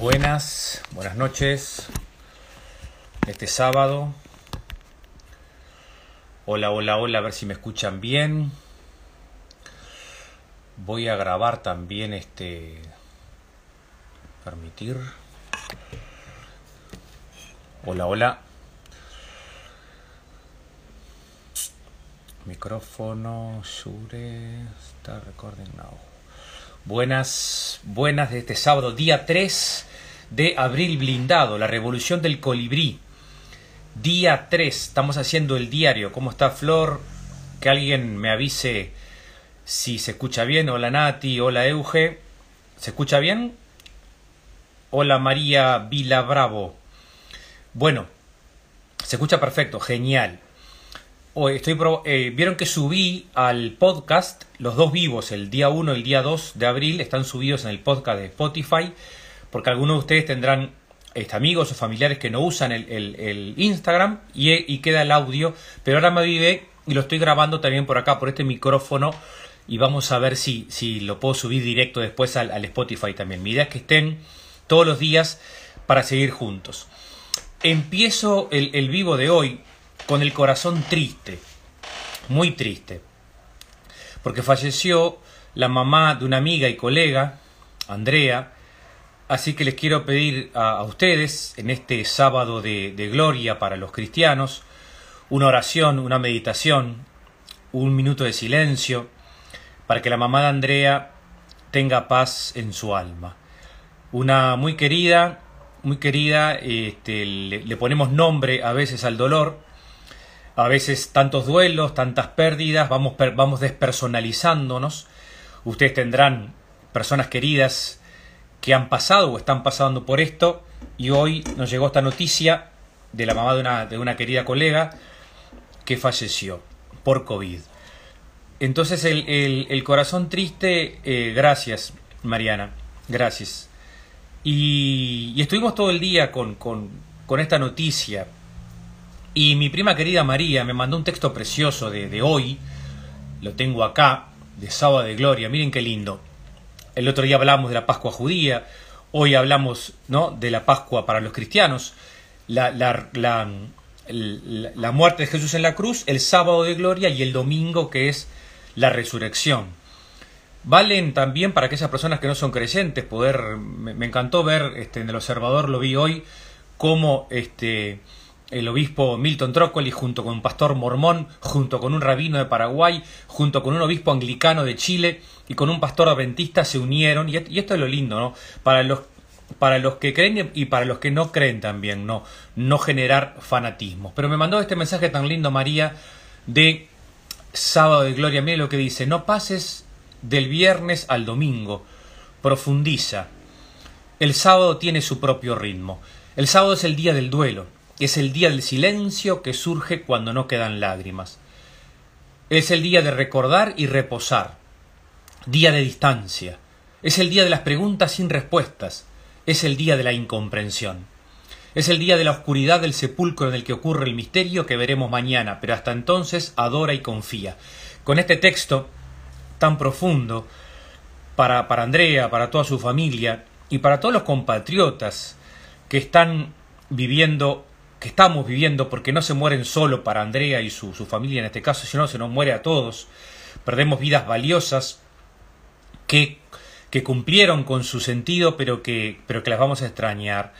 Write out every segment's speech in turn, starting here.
Buenas, buenas noches. Este sábado. Hola, hola, hola, a ver si me escuchan bien. Voy a grabar también este... Permitir. Hola, hola. Micrófono, Shure, está recording now. Buenas, buenas de este sábado, día 3 de abril blindado, la revolución del colibrí. Día 3, estamos haciendo el diario. ¿Cómo está Flor? Que alguien me avise si se escucha bien. Hola Nati, hola Euge. ¿Se escucha bien? Hola María Vila Bravo. Bueno, se escucha perfecto, genial. Hoy estoy eh, Vieron que subí al podcast los dos vivos, el día 1 y el día 2 de abril, están subidos en el podcast de Spotify, porque algunos de ustedes tendrán este, amigos o familiares que no usan el, Instagram y, queda el audio, pero ahora me vive y lo estoy grabando también por acá, por este micrófono, y vamos a ver si, si lo puedo subir directo después al, al Spotify también. Mi idea es que estén todos los días para seguir juntos. Empiezo el, el vivo de hoy con el corazón triste, muy triste, porque falleció la mamá de una amiga y colega, Andrea, así que les quiero pedir a, ustedes, en este sábado de, gloria para los cristianos, una oración, una meditación, un minuto de silencio, para que la mamá de Andrea tenga paz en su alma. Una muy querida, muy querida, este, le, ponemos nombre a veces al dolor, a veces tantos duelos, tantas pérdidas, vamos, vamos despersonalizándonos. Ustedes tendrán personas queridas que han pasado o están pasando por esto y hoy nos llegó esta noticia de la mamá de una, de una querida colega que falleció por COVID. Entonces el, el, corazón triste, eh, gracias Mariana, gracias. Y, y, estuvimos todo el día con, con, con esta noticia y mi prima querida María me mandó un texto precioso de, de hoy, lo tengo acá, de Sábado de Gloria, miren qué lindo. El otro día hablamos de la Pascua judía, hoy hablamos ¿no? de la Pascua para los cristianos, la, la, la, la, muerte de Jesús en la cruz, el sábado de gloria y el domingo que es la resurrección. Valen también para aquellas personas que no son creyentes, poder, me, me encantó ver este, en el observador, lo vi hoy, cómo este, el obispo Milton Trócoli junto con un pastor mormón, junto con un rabino de Paraguay, junto con un obispo anglicano de Chile y con un pastor adventista se unieron, y, esto es lo lindo, ¿no? Para los, para los que creen y para los que no creen también, ¿no? No generar fanatismo. Pero me mandó este mensaje tan lindo María de sábado de gloria. Mire lo que dice, no pases del viernes al domingo, profundiza. El sábado tiene su propio ritmo. El sábado es el día del duelo es el día del silencio que surge cuando no quedan lágrimas. Es el día de recordar y reposar. Día de distancia. Es el día de las preguntas sin respuestas. Es el día de la incomprensión. Es el día de la oscuridad del sepulcro en el que ocurre el misterio que veremos mañana, pero hasta entonces adora y confía. Con este texto tan profundo, para, para Andrea, para toda su familia y para todos los compatriotas que están viviendo que estamos viviendo, porque no se mueren solo para Andrea y su, familia en este caso, sino se nos muere a todos. Perdemos vidas valiosas que, que cumplieron con su sentido, pero que, pero que las vamos a extrañar.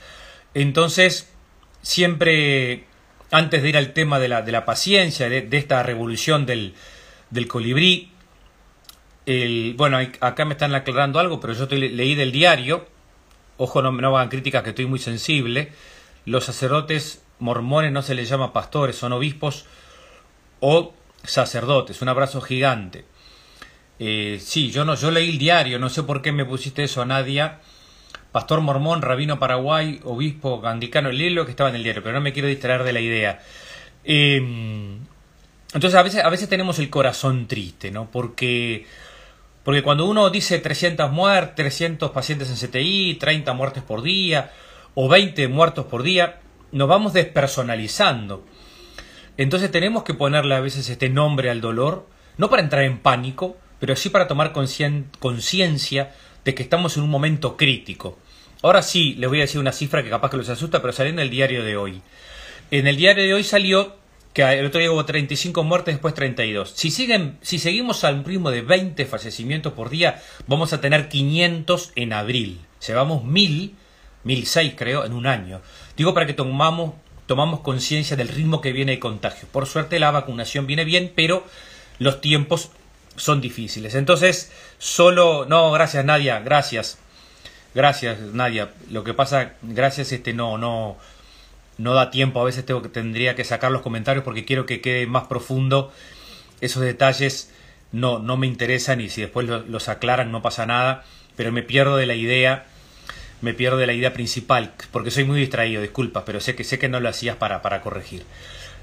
Entonces, siempre, antes de ir al tema de la, de la paciencia, de, esta revolución del, del colibrí, el, bueno, acá me están aclarando algo, pero yo leí del diario, ojo, no me hagan críticas que estoy muy sensible, los sacerdotes mormones no se les llama pastores, son obispos o sacerdotes. Un abrazo gigante. Eh, sí, yo no, yo leí el diario, no sé por qué me pusiste eso a Nadia. Pastor mormón, rabino paraguay, obispo anglicano, el lo que estaba en el diario, pero no me quiero distraer de la idea. Em, entonces a veces, a veces tenemos el corazón triste, ¿no? Porque, porque cuando uno dice 300 muertes, 300 pacientes en CTI, 30 muertes por día, o 20 muertos por día, nos vamos despersonalizando. Entonces tenemos que ponerle a veces este nombre al dolor, no para entrar en pánico, pero sí para tomar conciencia de que estamos en un momento crítico. ahora sí les voy a decir una cifra que capaz que los asusta, pero salió en el diario de hoy. En el diario de hoy salió que el otro día hubo 35 muertes, después 32. Si, siguen, si seguimos al ritmo de 20 fallecimientos por día, vamos a tener 500 en abril. Llevamos 1000, 1006 creo, en un año. Digo para que tomamos, tomamos conciencia del ritmo que viene de contagio. Por suerte la vacunación viene bien, pero los tiempos son difíciles. Entonces, solo... No, gracias Nadia, gracias. Gracias Nadia. Lo que pasa, gracias, este no, no no da tiempo, a veces tengo que, tendría que sacar los comentarios porque quiero que quede más profundo. Esos detalles no, no me interesan y si después los aclaran no pasa nada, pero me pierdo de la idea, me pierdo de la idea principal, porque soy muy distraído, disculpas, pero sé que sé que no lo hacías para, para corregir.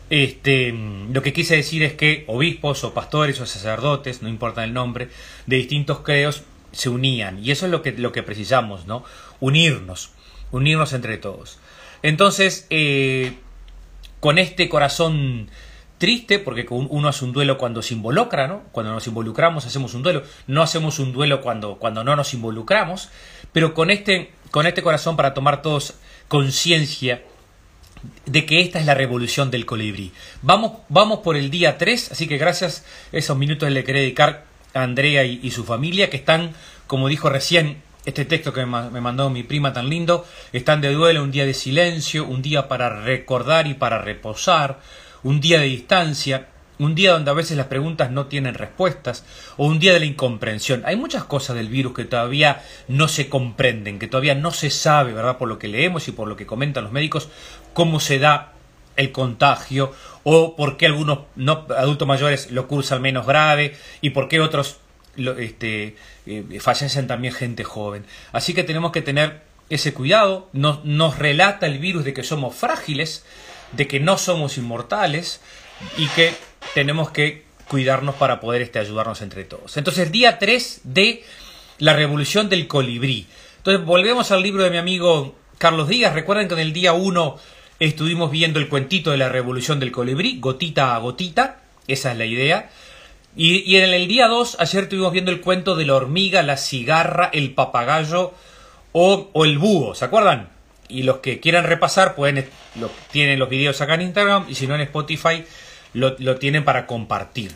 Este, lo que quise decir es que obispos o pastores o sacerdotes, no importa el nombre, de distintos creos se unían y eso es lo que, lo que precisamos, ¿no? Unirnos, unirnos entre todos. Entonces, eh, con este corazón triste, porque uno hace un duelo cuando se involucra, ¿no? Cuando nos involucramos hacemos un duelo, no hacemos un duelo cuando, cuando no nos involucramos, pero con este, con este corazón para tomar todos conciencia de que esta es la revolución del colibrí. Vamos, vamos por el día 3, así que gracias esos minutos le quería dedicar a Andrea y su familia que están, como dijo recién, este texto que me mandó mi prima tan lindo, están de duelo, un día de silencio, un día para recordar y para reposar, un día de distancia, un día donde a veces las preguntas no tienen respuestas, o un día de la incomprensión. Hay muchas cosas del virus que todavía no se comprenden, que todavía no se sabe, ¿verdad? Por lo que leemos y por lo que comentan los médicos, cómo se da el contagio, o por qué algunos no, adultos mayores lo cursan menos grave, y por qué otros este, eh, fallecen también gente joven. Así que tenemos que tener ese cuidado. Nos, nos relata el virus de que somos frágiles, de que no somos inmortales y que tenemos que cuidarnos para poder este, ayudarnos entre todos. Entonces, día 3 de la revolución del colibrí. Entonces, volvemos al libro de mi amigo Carlos Díaz. Recuerden que en el día 1 estuvimos viendo el cuentito de la revolución del colibrí, gotita a gotita. Esa es la idea. Y, en el día 2, ayer estuvimos viendo el cuento de la hormiga, la cigarra, el papagayo o, el búho, ¿se acuerdan? Y los que quieran repasar pueden, tienen los videos acá en Instagram y si no en Spotify lo, tienen para compartir.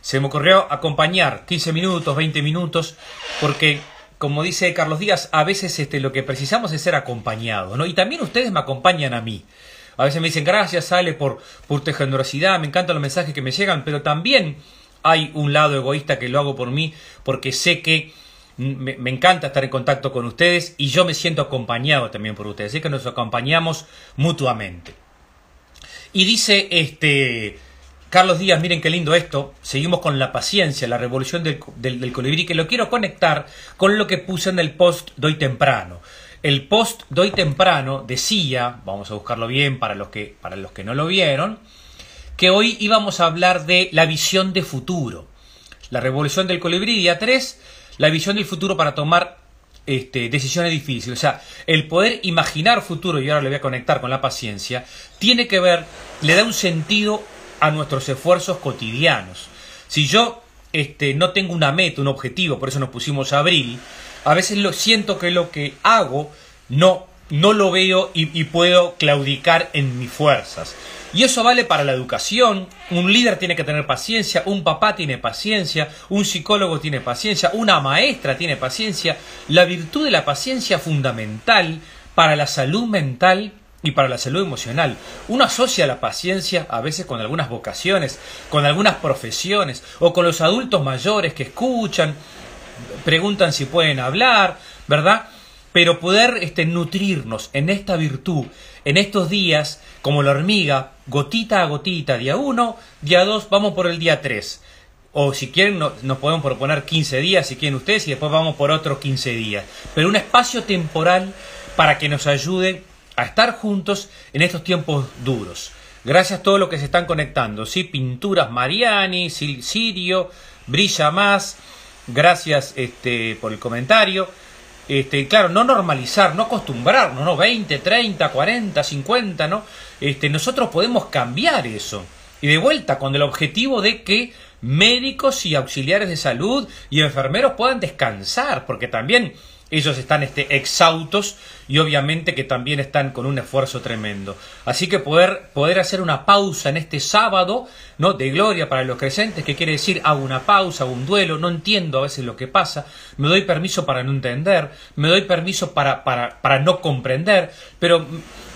Se me ocurrió acompañar 15 minutos, 20 minutos, porque como dice Carlos Díaz, a veces este, lo que precisamos es ser acompañados, ¿no? Y también ustedes me acompañan a mí. A veces me dicen, gracias, sale por, por tu generosidad, me encantan los mensajes que me llegan, pero también hay un lado egoísta que lo hago por mí porque sé que me, encanta estar en contacto con ustedes y yo me siento acompañado también por ustedes. Así que nos acompañamos mutuamente. Y dice este Carlos Díaz, miren qué lindo esto. Seguimos con la paciencia, la revolución del, del, colibrí, que lo quiero conectar con lo que puse en el post de hoy temprano. El post de hoy temprano decía, vamos a buscarlo bien para los que, para los que no lo vieron, que hoy íbamos a hablar de la visión de futuro. La revolución del colibrí, día 3, la visión del futuro para tomar este, decisiones difíciles. O sea, el poder imaginar futuro, y ahora le voy a conectar con la paciencia, tiene que ver, le da un sentido a nuestros esfuerzos cotidianos. Si yo este, no tengo una meta, un objetivo, por eso nos pusimos a abril, a veces lo siento que lo que hago no, no lo veo y puedo claudicar en mis fuerzas. Y eso vale para la educación. Un líder tiene que tener paciencia, un papá tiene paciencia, un psicólogo tiene paciencia, una maestra tiene paciencia. La virtud de la paciencia fundamental para la salud mental y para la salud emocional. Uno asocia la paciencia a veces con algunas vocaciones, con algunas profesiones o con los adultos mayores que escuchan, preguntan si pueden hablar, ¿verdad? Pero poder este, nutrirnos en esta virtud, en estos días, como la hormiga, gotita a gotita, día 1, día 2, vamos por el día 3. O si quieren, nos podemos proponer 15 días, si quieren ustedes, y después vamos por otros 15 días. Pero un espacio temporal para que nos ayude a estar juntos en estos tiempos duros. Gracias a todos los que se están conectando. ¿sí? Pinturas Mariani, Sirio, Brilla Más. Gracias este, por el comentario. Este, claro, no normalizar, no acostumbrarnos, ¿no? 20, 30, 40, 50, ¿no? Este, nosotros podemos cambiar eso. Y de vuelta, con el objetivo de que médicos y auxiliares de salud y enfermeros puedan descansar, porque también ellos están este, exhaustos y obviamente que también están con un esfuerzo tremendo. Así que poder, poder hacer una pausa en este sábado ¿no? de gloria para los creyentes, que quiere decir hago una pausa, hago un duelo, no entiendo a veces lo que pasa, me doy permiso para no entender, me doy permiso para, para, para no comprender, pero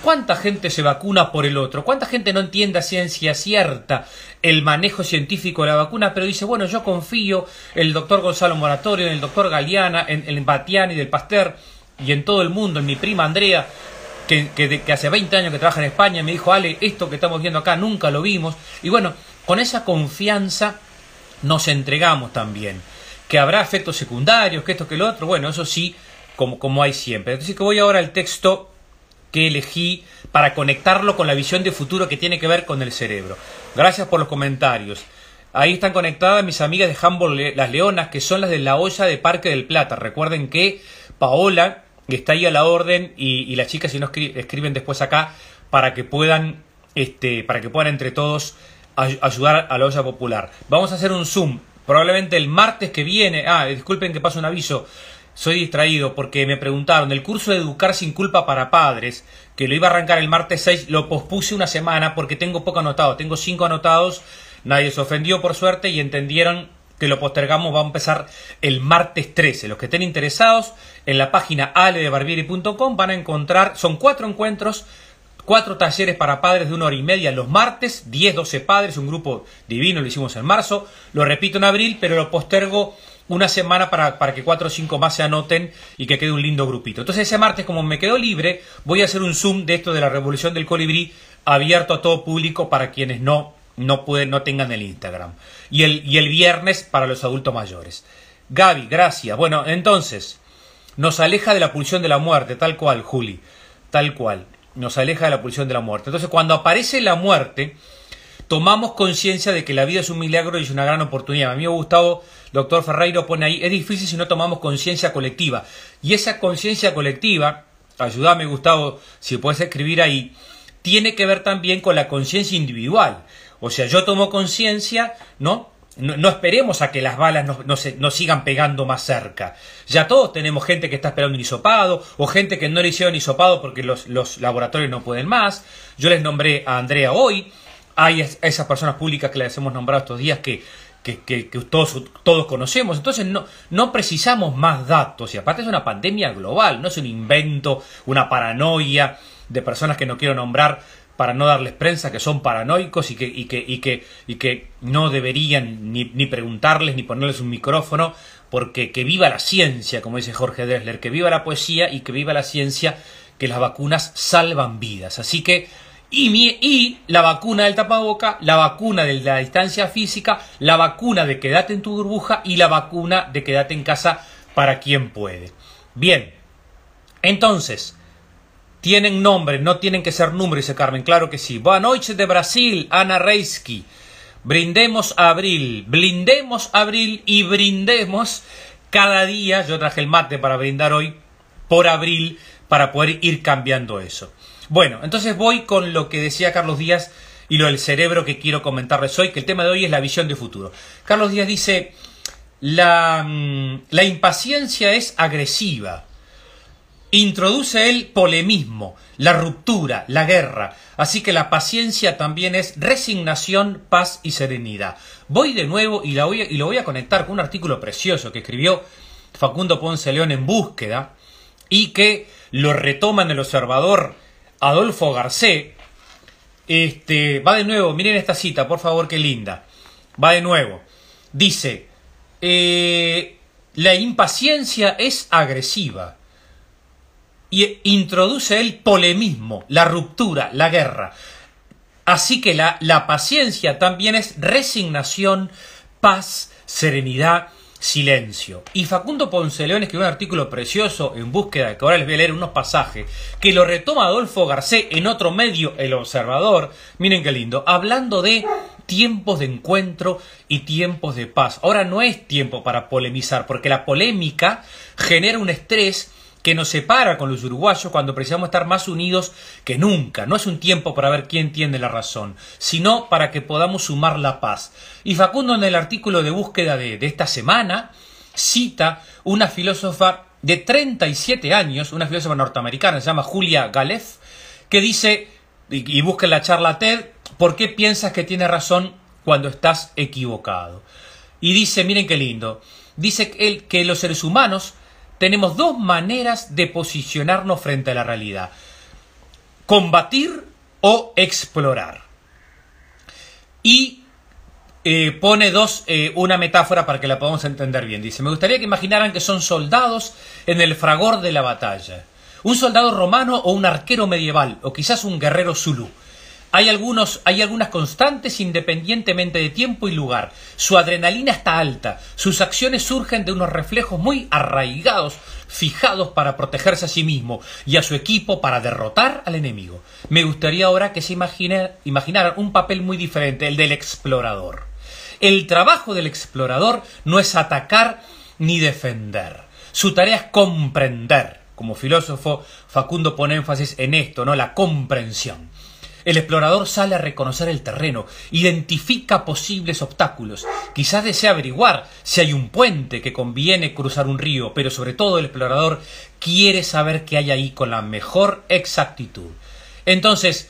¿Cuánta gente se vacuna por el otro? ¿Cuánta gente no entiende a ciencia cierta el manejo científico de la vacuna, pero dice, bueno, yo confío en el doctor Gonzalo Moratorio, en el doctor Galeana, en el Batiani del Pasteur y en todo el mundo, en mi prima Andrea, que, hace 20 años que trabaja en España, me dijo, Ale, esto que estamos viendo acá nunca lo vimos. Y bueno, con esa confianza nos entregamos también. Que habrá efectos secundarios, que esto, que lo otro, bueno, eso sí, como, como hay siempre. Entonces que voy ahora al texto que elegí para conectarlo con la visión de futuro que tiene que ver con el cerebro. Gracias por los comentarios. Ahí están conectadas mis amigas de Humboldt Las Leonas, que son las de la olla de Parque del Plata. Recuerden que Paola está ahí a la orden y, las chicas si no escriben después acá para que puedan, este, para que puedan entre todos ayudar a la olla popular. Vamos a hacer un Zoom, probablemente el martes que viene. Ah, disculpen que paso un aviso soy distraído porque me preguntaron, el curso de Educar sin culpa para padres, que lo iba a arrancar el martes 6, lo pospuse una semana porque tengo poco anotado, tengo cinco anotados, nadie se ofendió por suerte y entendieron que lo postergamos, va a empezar el martes 13. Los que estén interesados, en la página aledebarbieri.com van a encontrar, son cuatro encuentros, cuatro talleres para padres de una hora y media los martes, 10, 12 padres, un grupo divino, lo hicimos en marzo, lo repito en abril, pero lo postergo una semana para, para, que cuatro o cinco más se anoten y que quede un lindo grupito. Entonces ese martes, como me quedo libre, voy a hacer un Zoom de esto de la revolución del colibrí abierto a todo público para quienes no, no, pueden, no tengan el Instagram. Y el, y el viernes para los adultos mayores. Gaby, gracias. Bueno, entonces, nos aleja de la pulsión de la muerte, tal cual, Juli, tal cual. Nos aleja de la pulsión de la muerte. Entonces, cuando aparece la muerte, tomamos conciencia de que la vida es un milagro y es una gran oportunidad. A mí me ha gustado doctor Ferreiro pone ahí, es difícil si no tomamos conciencia colectiva. Y esa conciencia colectiva, ayúdame Gustavo, si puedes escribir ahí, tiene que ver también con la conciencia individual. O sea, yo tomo conciencia, ¿no? ¿no? esperemos a que las balas nos, sigan pegando más cerca. Ya todos tenemos gente que está esperando un hisopado, o gente que no le hicieron hisopado porque los, los laboratorios no pueden más. Yo les nombré a Andrea hoy. Hay esas personas públicas que les hemos nombrado estos días que que, todos, todos conocemos. Entonces no, no precisamos más datos. Y aparte es una pandemia global, no es un invento, una paranoia de personas que no quiero nombrar para no darles prensa, que son paranoicos y que, y que, y que, y que no deberían ni, ni preguntarles ni ponerles un micrófono, porque que viva la ciencia, como dice Jorge Dressler, que viva la poesía y que viva la ciencia, que las vacunas salvan vidas. Así que y, la vacuna del tapaboca, la vacuna de la distancia física, la vacuna de quedate en tu burbuja y la vacuna de quedate en casa para quien puede. Bien, entonces, tienen nombre, no tienen que ser números, dice Carmen, claro que sí. Buenas noches de Brasil, Ana Reisky. Brindemos abril, blindemos abril y brindemos cada día, yo traje el mate para brindar hoy, por abril, para poder ir cambiando eso. Bueno, entonces voy con lo que decía Carlos Díaz y lo del cerebro que quiero comentarles hoy, que el tema de hoy es la visión de futuro. Carlos Díaz dice, la, mm, impaciencia es agresiva. Introduce el polemismo, la ruptura, la guerra. Así que la paciencia también es resignación, paz y serenidad. Voy de nuevo y, la y lo voy a conectar con un artículo precioso que escribió Facundo Ponce León en búsqueda y que lo retoma en el observador Adolfo Garcé, este, va de nuevo, miren esta cita, por favor, qué linda. Va de nuevo. Dice, eh, la impaciencia es agresiva y introduce el polemismo, la ruptura, la guerra. Así que la, la paciencia también es resignación, paz, serenidad silencio. Y Facundo Ponce León escribió un artículo precioso en búsqueda, que ahora les voy a leer unos pasajes, que lo retoma Adolfo Garcé en otro medio, El Observador, miren qué lindo, hablando de tiempos de encuentro y tiempos de paz. Ahora no es tiempo para polemizar, porque la polémica genera un estrés que nos separa con los uruguayos cuando precisamos estar más unidos que nunca. No es un tiempo para ver quién tiene la razón, sino para que podamos sumar la paz. Y Facundo en el artículo de búsqueda de, esta semana cita una filósofa de 37 años, una filósofa norteamericana, se llama Julia Galef, que dice, y, busca en la charla TED, ¿por qué piensas que tiene razón cuando estás equivocado? Y dice, miren qué lindo, dice él que los seres humanos tenemos dos maneras de posicionarnos frente a la realidad. Combatir o explorar. Y eh, pone dos, eh, una metáfora para que la podamos entender bien. Dice, me gustaría que imaginaran que son soldados en el fragor de la batalla. Un soldado romano o un arquero medieval, o quizás un guerrero zulú. Hay, algunos, hay algunas constantes independientemente de tiempo y lugar. Su adrenalina está alta. Sus acciones surgen de unos reflejos muy arraigados, fijados para protegerse a sí mismo y a su equipo para derrotar al enemigo. Me gustaría ahora que se imaginaran un papel muy diferente, el del explorador. El trabajo del explorador no es atacar ni defender. Su tarea es comprender. Como filósofo, Facundo pone énfasis en esto, ¿no? La comprensión. El explorador sale a reconocer el terreno, identifica posibles obstáculos, quizás desea averiguar si hay un puente que conviene cruzar un río, pero sobre todo el explorador quiere saber qué hay ahí con la mejor exactitud. Entonces,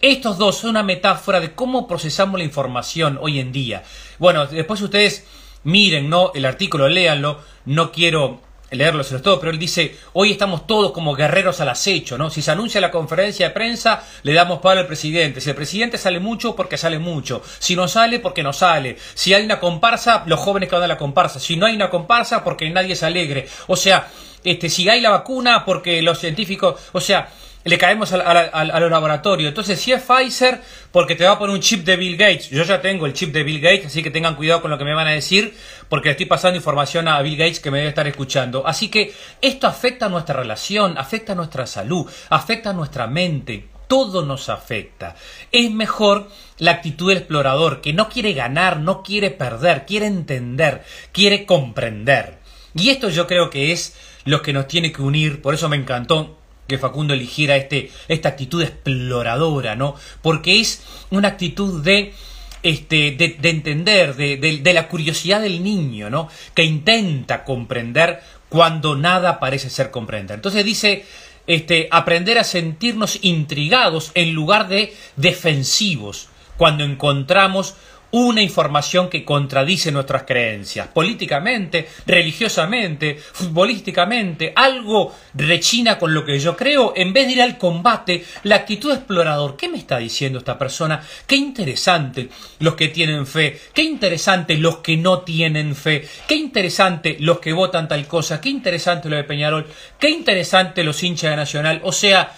estos dos son una metáfora de cómo procesamos la información hoy en día. Bueno, después ustedes miren, ¿no? El artículo, léanlo. No quiero leerlo sobre todo, pero él dice, hoy estamos todos como guerreros al acecho, ¿no? Si se anuncia la conferencia de prensa, le damos palo al presidente. Si el presidente sale mucho, porque sale mucho. Si no sale, porque no sale. Si hay una comparsa, los jóvenes que van a la comparsa. Si no hay una comparsa, porque nadie se alegre. O sea, este, si hay la vacuna, porque los científicos, o sea, le caemos a, los laboratorios. Entonces, si es Pfizer, porque te va a poner un chip de Bill Gates. Yo ya tengo el chip de Bill Gates, así que tengan cuidado con lo que me van a decir, porque le estoy pasando información a Bill Gates que me debe estar escuchando. Así que esto afecta a nuestra relación, afecta a nuestra salud, afecta a nuestra mente. Todo nos afecta. Es mejor la actitud del explorador, que no quiere ganar, no quiere perder, quiere entender, quiere comprender. Y esto yo creo que es lo que nos tiene que unir, por eso me encantó que Facundo eligiera este, esta actitud exploradora, ¿no? Porque es una actitud de, este, de, entender, de, de, la curiosidad del niño, ¿no? Que intenta comprender cuando nada parece ser comprender. Entonces dice, este, aprender a sentirnos intrigados en lugar de defensivos cuando encontramos una información que contradice nuestras creencias, políticamente, religiosamente, futbolísticamente, algo rechina con lo que yo creo, en vez de ir al combate, la actitud explorador, ¿qué me está diciendo esta persona? Qué interesante los que tienen fe, qué interesante los que no tienen fe, qué interesante los que votan tal cosa, qué interesante lo de Peñarol, qué interesante los hinchas de Nacional, o sea,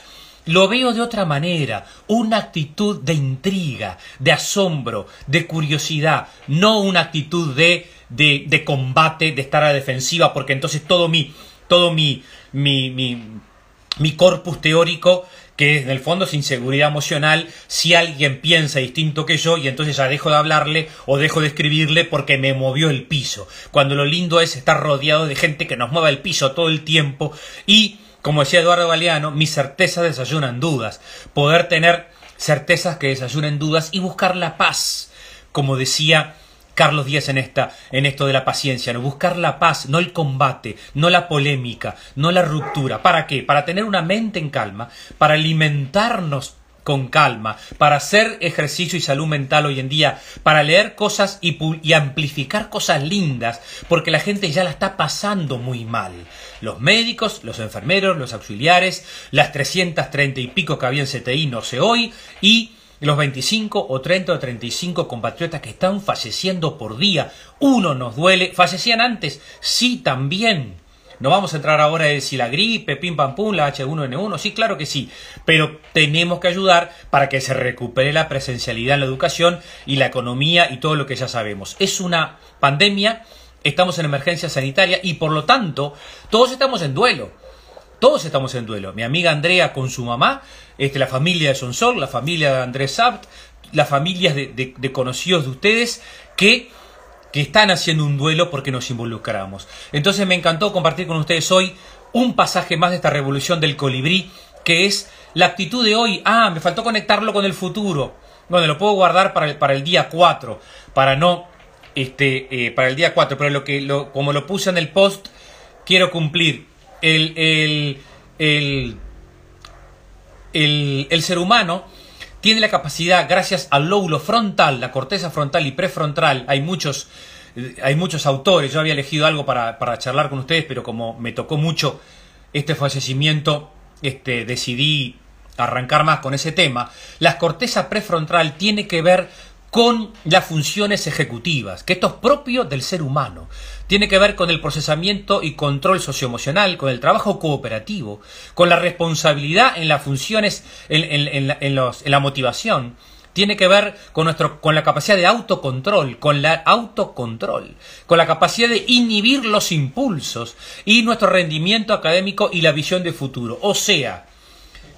lo veo de otra manera, una actitud de intriga, de asombro, de curiosidad, no una actitud de, de, de combate, de estar a la defensiva, porque entonces todo mi, todo mi, mi, mi, corpus teórico que en el fondo es inseguridad emocional si alguien piensa distinto que yo y entonces ya dejo de hablarle o dejo de escribirle porque me movió el piso. Cuando lo lindo es estar rodeado de gente que nos mueva el piso todo el tiempo y como decía Eduardo Galeano, mi certeza desayunan dudas. Poder tener certezas que desayunen dudas y buscar la paz, como decía Carlos Díaz en esta, en esto de la paciencia, no buscar la paz, no el combate, no la polémica, no la ruptura. ¿Para qué? Para tener una mente en calma, para alimentarnos con calma, para hacer ejercicio y salud mental hoy en día, para leer cosas y, y, amplificar cosas lindas, porque la gente ya la está pasando muy mal. Los médicos, los enfermeros, los auxiliares, las 330 y pico que había en CTI, no sé hoy, y los 25 o 30 o 35 compatriotas que están falleciendo por día. Uno nos duele. ¿Fallecían antes? Sí, también. No vamos a entrar ahora en si la gripe, pim pam pum, la H1N1, sí, claro que sí, pero tenemos que ayudar para que se recupere la presencialidad en la educación y la economía y todo lo que ya sabemos. Es una pandemia, estamos en emergencia sanitaria y por lo tanto todos estamos en duelo. Todos estamos en duelo. Mi amiga Andrea con su mamá, este, la familia de Sonsol, la familia de Andrés Sabt, las familias de conocidos de ustedes que que están haciendo un duelo porque nos involucramos. Entonces me encantó compartir con ustedes hoy un pasaje más de esta revolución del colibrí, que es la actitud de hoy. Ah, me faltó conectarlo con el futuro. Bueno, lo puedo guardar para el, para el día 4, para no, este, eh, para el día 4, pero lo que, lo, como lo puse en el post, quiero cumplir. El, el, el, el, el ser humano tiene la capacidad, gracias al lóbulo frontal, la corteza frontal y prefrontal, hay muchos, eh, hay muchos autores, yo había elegido algo para, para charlar con ustedes, pero como me tocó mucho este fallecimiento, este, decidí arrancar más con ese tema. La corteza prefrontal tiene que ver con las funciones ejecutivas, que esto es propio del ser humano. Tiene que ver con el procesamiento y control socioemocional, con el trabajo cooperativo, con la responsabilidad en las funciones, en, la motivación. Tiene que ver con, nuestro, con la capacidad de autocontrol, con la autocontrol, con la capacidad de inhibir los impulsos y nuestro rendimiento académico y la visión de futuro. O sea,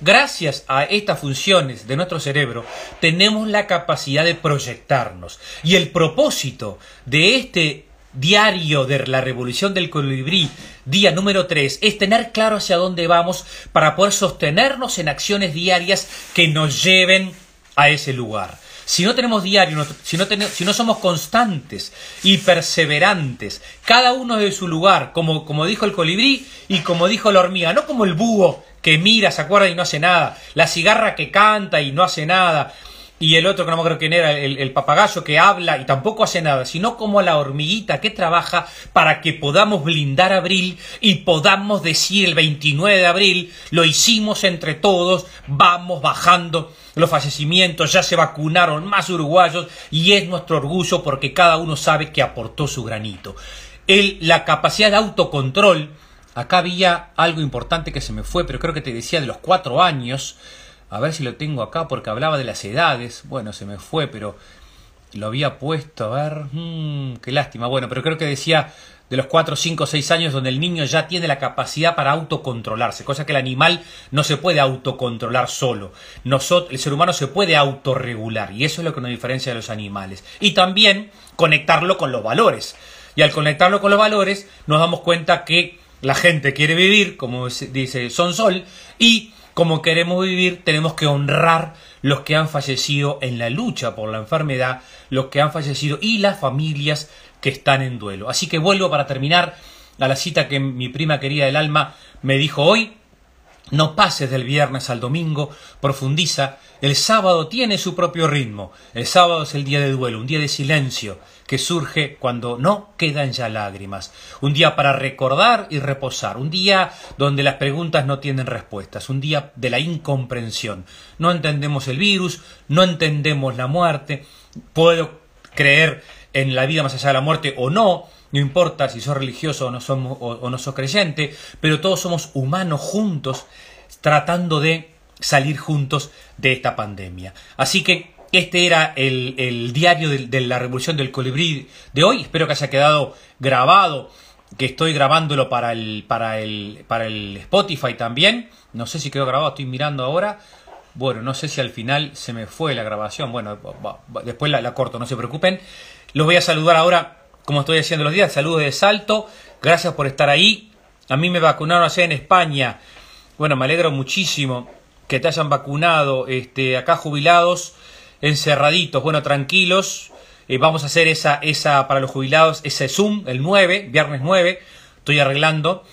Gracias a estas funciones de nuestro cerebro tenemos la capacidad de proyectarnos. Y el propósito de este diario de la revolución del colibrí, día número 3, es tener claro hacia dónde vamos para poder sostenernos en acciones diarias que nos lleven a ese lugar. Si no tenemos diario, si no, somos constantes y perseverantes, cada uno de su lugar, como, como dijo el colibrí y como dijo la hormiga, no como el búho que mira, se acuerda y no hace nada, la cigarra que canta y no hace nada, y el otro que no me acuerdo quién era, el, papagayo que habla y tampoco hace nada, sino como la hormiguita que trabaja para que podamos blindar abril y podamos decir el 29 de abril, lo hicimos entre todos, vamos bajando los fallecimientos, ya se vacunaron más uruguayos y es nuestro orgullo porque cada uno sabe que aportó su granito. El, la capacidad de autocontrol Acá había algo importante que se me fue, pero creo que te decía de los cuatro años. A ver si lo tengo acá porque hablaba de las edades. Bueno, se me fue, pero lo había puesto. A ver, mmm, qué lástima. Bueno, pero creo que decía de los cuatro, cinco, seis años donde el niño ya tiene la capacidad para autocontrolarse, cosa que el animal no se puede autocontrolar solo. Nosotros, el ser humano se puede autorregular y eso es lo que nos diferencia de los animales. Y también conectarlo con los valores. Y al conectarlo con los valores nos damos cuenta que la gente quiere vivir, como dice Son Sol, y como queremos vivir tenemos que honrar los que han fallecido en la lucha por la enfermedad, los que han fallecido y las familias que están en duelo. Así que vuelvo para terminar a la cita que mi prima querida del alma me dijo hoy, no pases del viernes al domingo, profundiza. El sábado tiene su propio ritmo. El sábado es el día de duelo, un día de silencio que surge cuando no quedan ya lágrimas. Un día para recordar y reposar. Un día donde las preguntas no tienen respuestas. Un día de la incomprensión. No entendemos el virus, no entendemos la muerte. Puedo creer en la vida más allá de la muerte o no, no importa si sos religioso o no, somos, o, no sos creyente, pero todos somos humanos juntos tratando de salir juntos de esta pandemia. Así que este era el, diario de, la revolución del colibrí de hoy. Espero que haya quedado grabado, que estoy grabándolo para el, para el, para el Spotify también. No sé si quedó grabado, estoy mirando ahora. Bueno, no sé si al final se me fue la grabación. Bueno, después la, corto, no se preocupen. Los voy a saludar ahora como estoy haciendo los días, saludos de Salto, gracias por estar ahí. A mí me vacunaron allá en España. Bueno, me alegro muchísimo que te hayan vacunado, este, acá jubilados, encerraditos, bueno, tranquilos. Eh, vamos a hacer esa, esa para los jubilados, ese Zoom, el 9, viernes 9, estoy arreglando.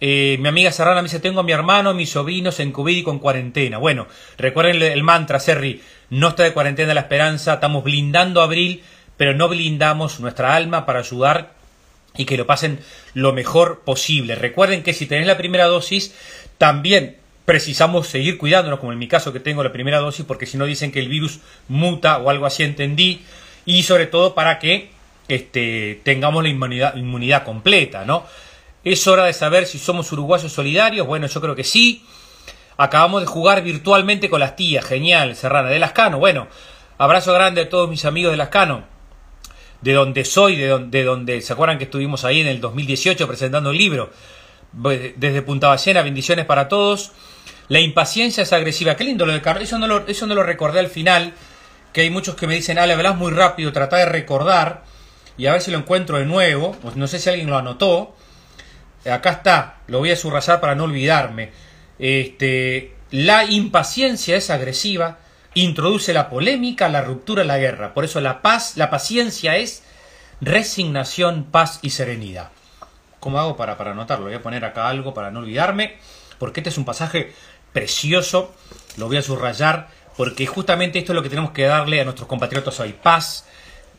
Eh, mi amiga Serrana me dice, tengo a mi hermano, mis sobrinos en COVID y con cuarentena. Bueno, recuerden el mantra, Serri, no está de cuarentena la esperanza, estamos blindando abril pero no blindamos nuestra alma para ayudar y que lo pasen lo mejor posible. Recuerden que si tenés la primera dosis, también precisamos seguir cuidándonos, como en mi caso que tengo la primera dosis, porque si no dicen que el virus muta o algo así entendí, y sobre todo para que este, tengamos la inmunidad, inmunidad completa, ¿no? Es hora de saber si somos uruguayos solidarios, bueno, yo creo que sí. Acabamos de jugar virtualmente con las tías, genial, Serrana, de Lascano, bueno, abrazo grande a todos mis amigos de Lascano de donde soy, de donde, donde, ¿se acuerdan que estuvimos ahí en el 2018 presentando el libro? Desde Punta Ballena, bendiciones para todos. La impaciencia es agresiva. Qué lindo lo de Carlos. Eso no lo, recordé al final. Que hay muchos que me dicen, ah, le hablas muy rápido, trata de recordar. Y a ver si lo encuentro de nuevo. No sé si alguien lo anotó. acá está, lo voy a subrayar para no olvidarme. Este, la impaciencia es agresiva, introduce la polémica, la ruptura, la guerra. Por eso la paz, la paciencia es resignación, paz y serenidad. ¿Cómo hago para, para anotarlo? Voy a poner acá algo para no olvidarme, porque este es un pasaje precioso, lo voy a subrayar, porque justamente esto es lo que tenemos que darle a nuestros compatriotas hoy. Paz,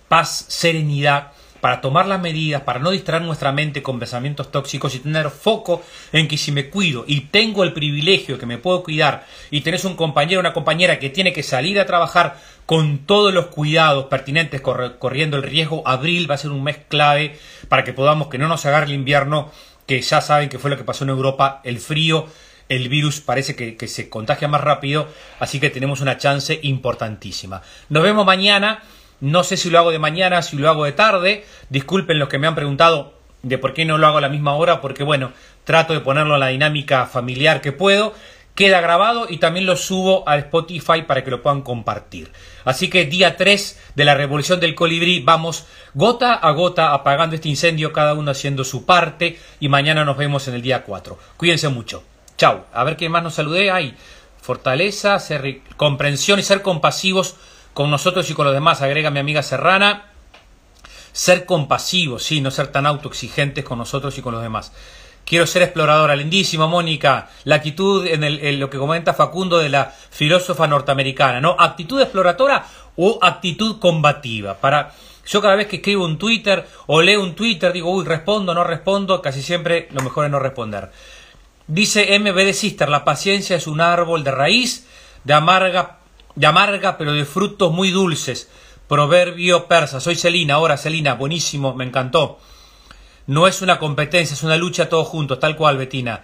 paz, serenidad, para tomar las medidas, para no distraer nuestra mente con pensamientos tóxicos y tener foco en que si me cuido y tengo el privilegio que me puedo cuidar y tenés un compañero o una compañera que tiene que salir a trabajar con todos los cuidados pertinentes corriendo el riesgo, abril va a ser un mes clave para que podamos que no nos agarre el invierno, que ya saben que fue lo que pasó en Europa, el frío el virus parece que, que, se contagia más rápido, así que tenemos una chance importantísima. Nos vemos mañana. No sé si lo hago de mañana, si lo hago de tarde. Disculpen los que me han preguntado de por qué no lo hago a la misma hora, porque bueno, trato de ponerlo en la dinámica familiar que puedo. Queda grabado y también lo subo a Spotify para que lo puedan compartir. Así que día 3 de la revolución del colibrí, vamos gota a gota apagando este incendio, cada uno haciendo su parte y mañana nos vemos en el día 4. Cuídense mucho. Chao. A ver qué más nos saludé. Hay fortaleza, ser, comprensión y ser compasivos con nosotros y con los demás, agrega mi amiga Serrana. Ser compasivos, sí, no ser tan autoexigentes con nosotros y con los demás. Quiero ser exploradora, lindísimo, Mónica. La actitud en, lo que comenta Facundo de la filósofa norteamericana, ¿no? Actitud exploradora o actitud combativa. Para yo cada vez que escribo un Twitter o leo un Twitter digo, uy, respondo, no respondo, casi siempre lo mejor es no responder. Dice MB de Sister, la paciencia es un árbol de raíz de amarga de amarga pero de frutos muy dulces. Proverbio persa. Soy Celina, ahora Celina, buenísimo, me encantó. No es una competencia, es una lucha todos juntos, tal cual, Betina.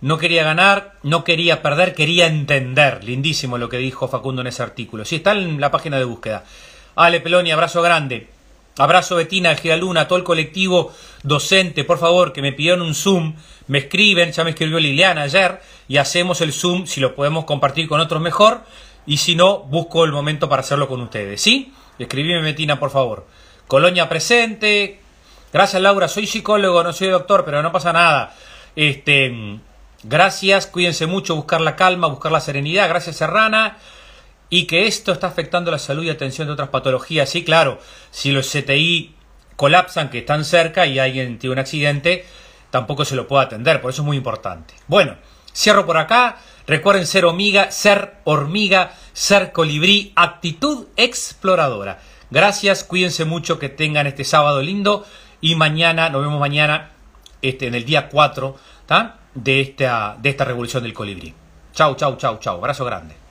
No quería ganar, no quería perder, quería entender. Lindísimo lo que dijo Facundo en ese artículo. Sí, está en la página de búsqueda. Ale Peloni, abrazo grande. Abrazo Betina, Giraluna, todo el colectivo docente, por favor, que me pidieron un Zoom, me escriben, ya me escribió Liliana ayer, y hacemos el Zoom, si lo podemos compartir con otros mejor, y si no, busco el momento para hacerlo con ustedes, ¿sí? Escribime, Metina, por favor. Colonia presente. Gracias, Laura. Soy psicólogo, no soy doctor, pero no pasa nada. Este, gracias, cuídense mucho, buscar la calma, buscar la serenidad. Gracias, Serrana. Y que esto está afectando la salud y atención de otras patologías. Sí, claro, si los CTI colapsan, que están cerca y alguien tiene un accidente, tampoco se lo puede atender. Por eso es muy importante. Bueno, cierro por acá. Recuerden ser hormiga, ser hormiga, ser colibrí, actitud exploradora. Gracias, cuídense mucho, que tengan este sábado lindo y mañana, nos vemos mañana este, en el día 4 de esta, de esta revolución del colibrí. Chau, chau, chau, chau. Abrazo grande.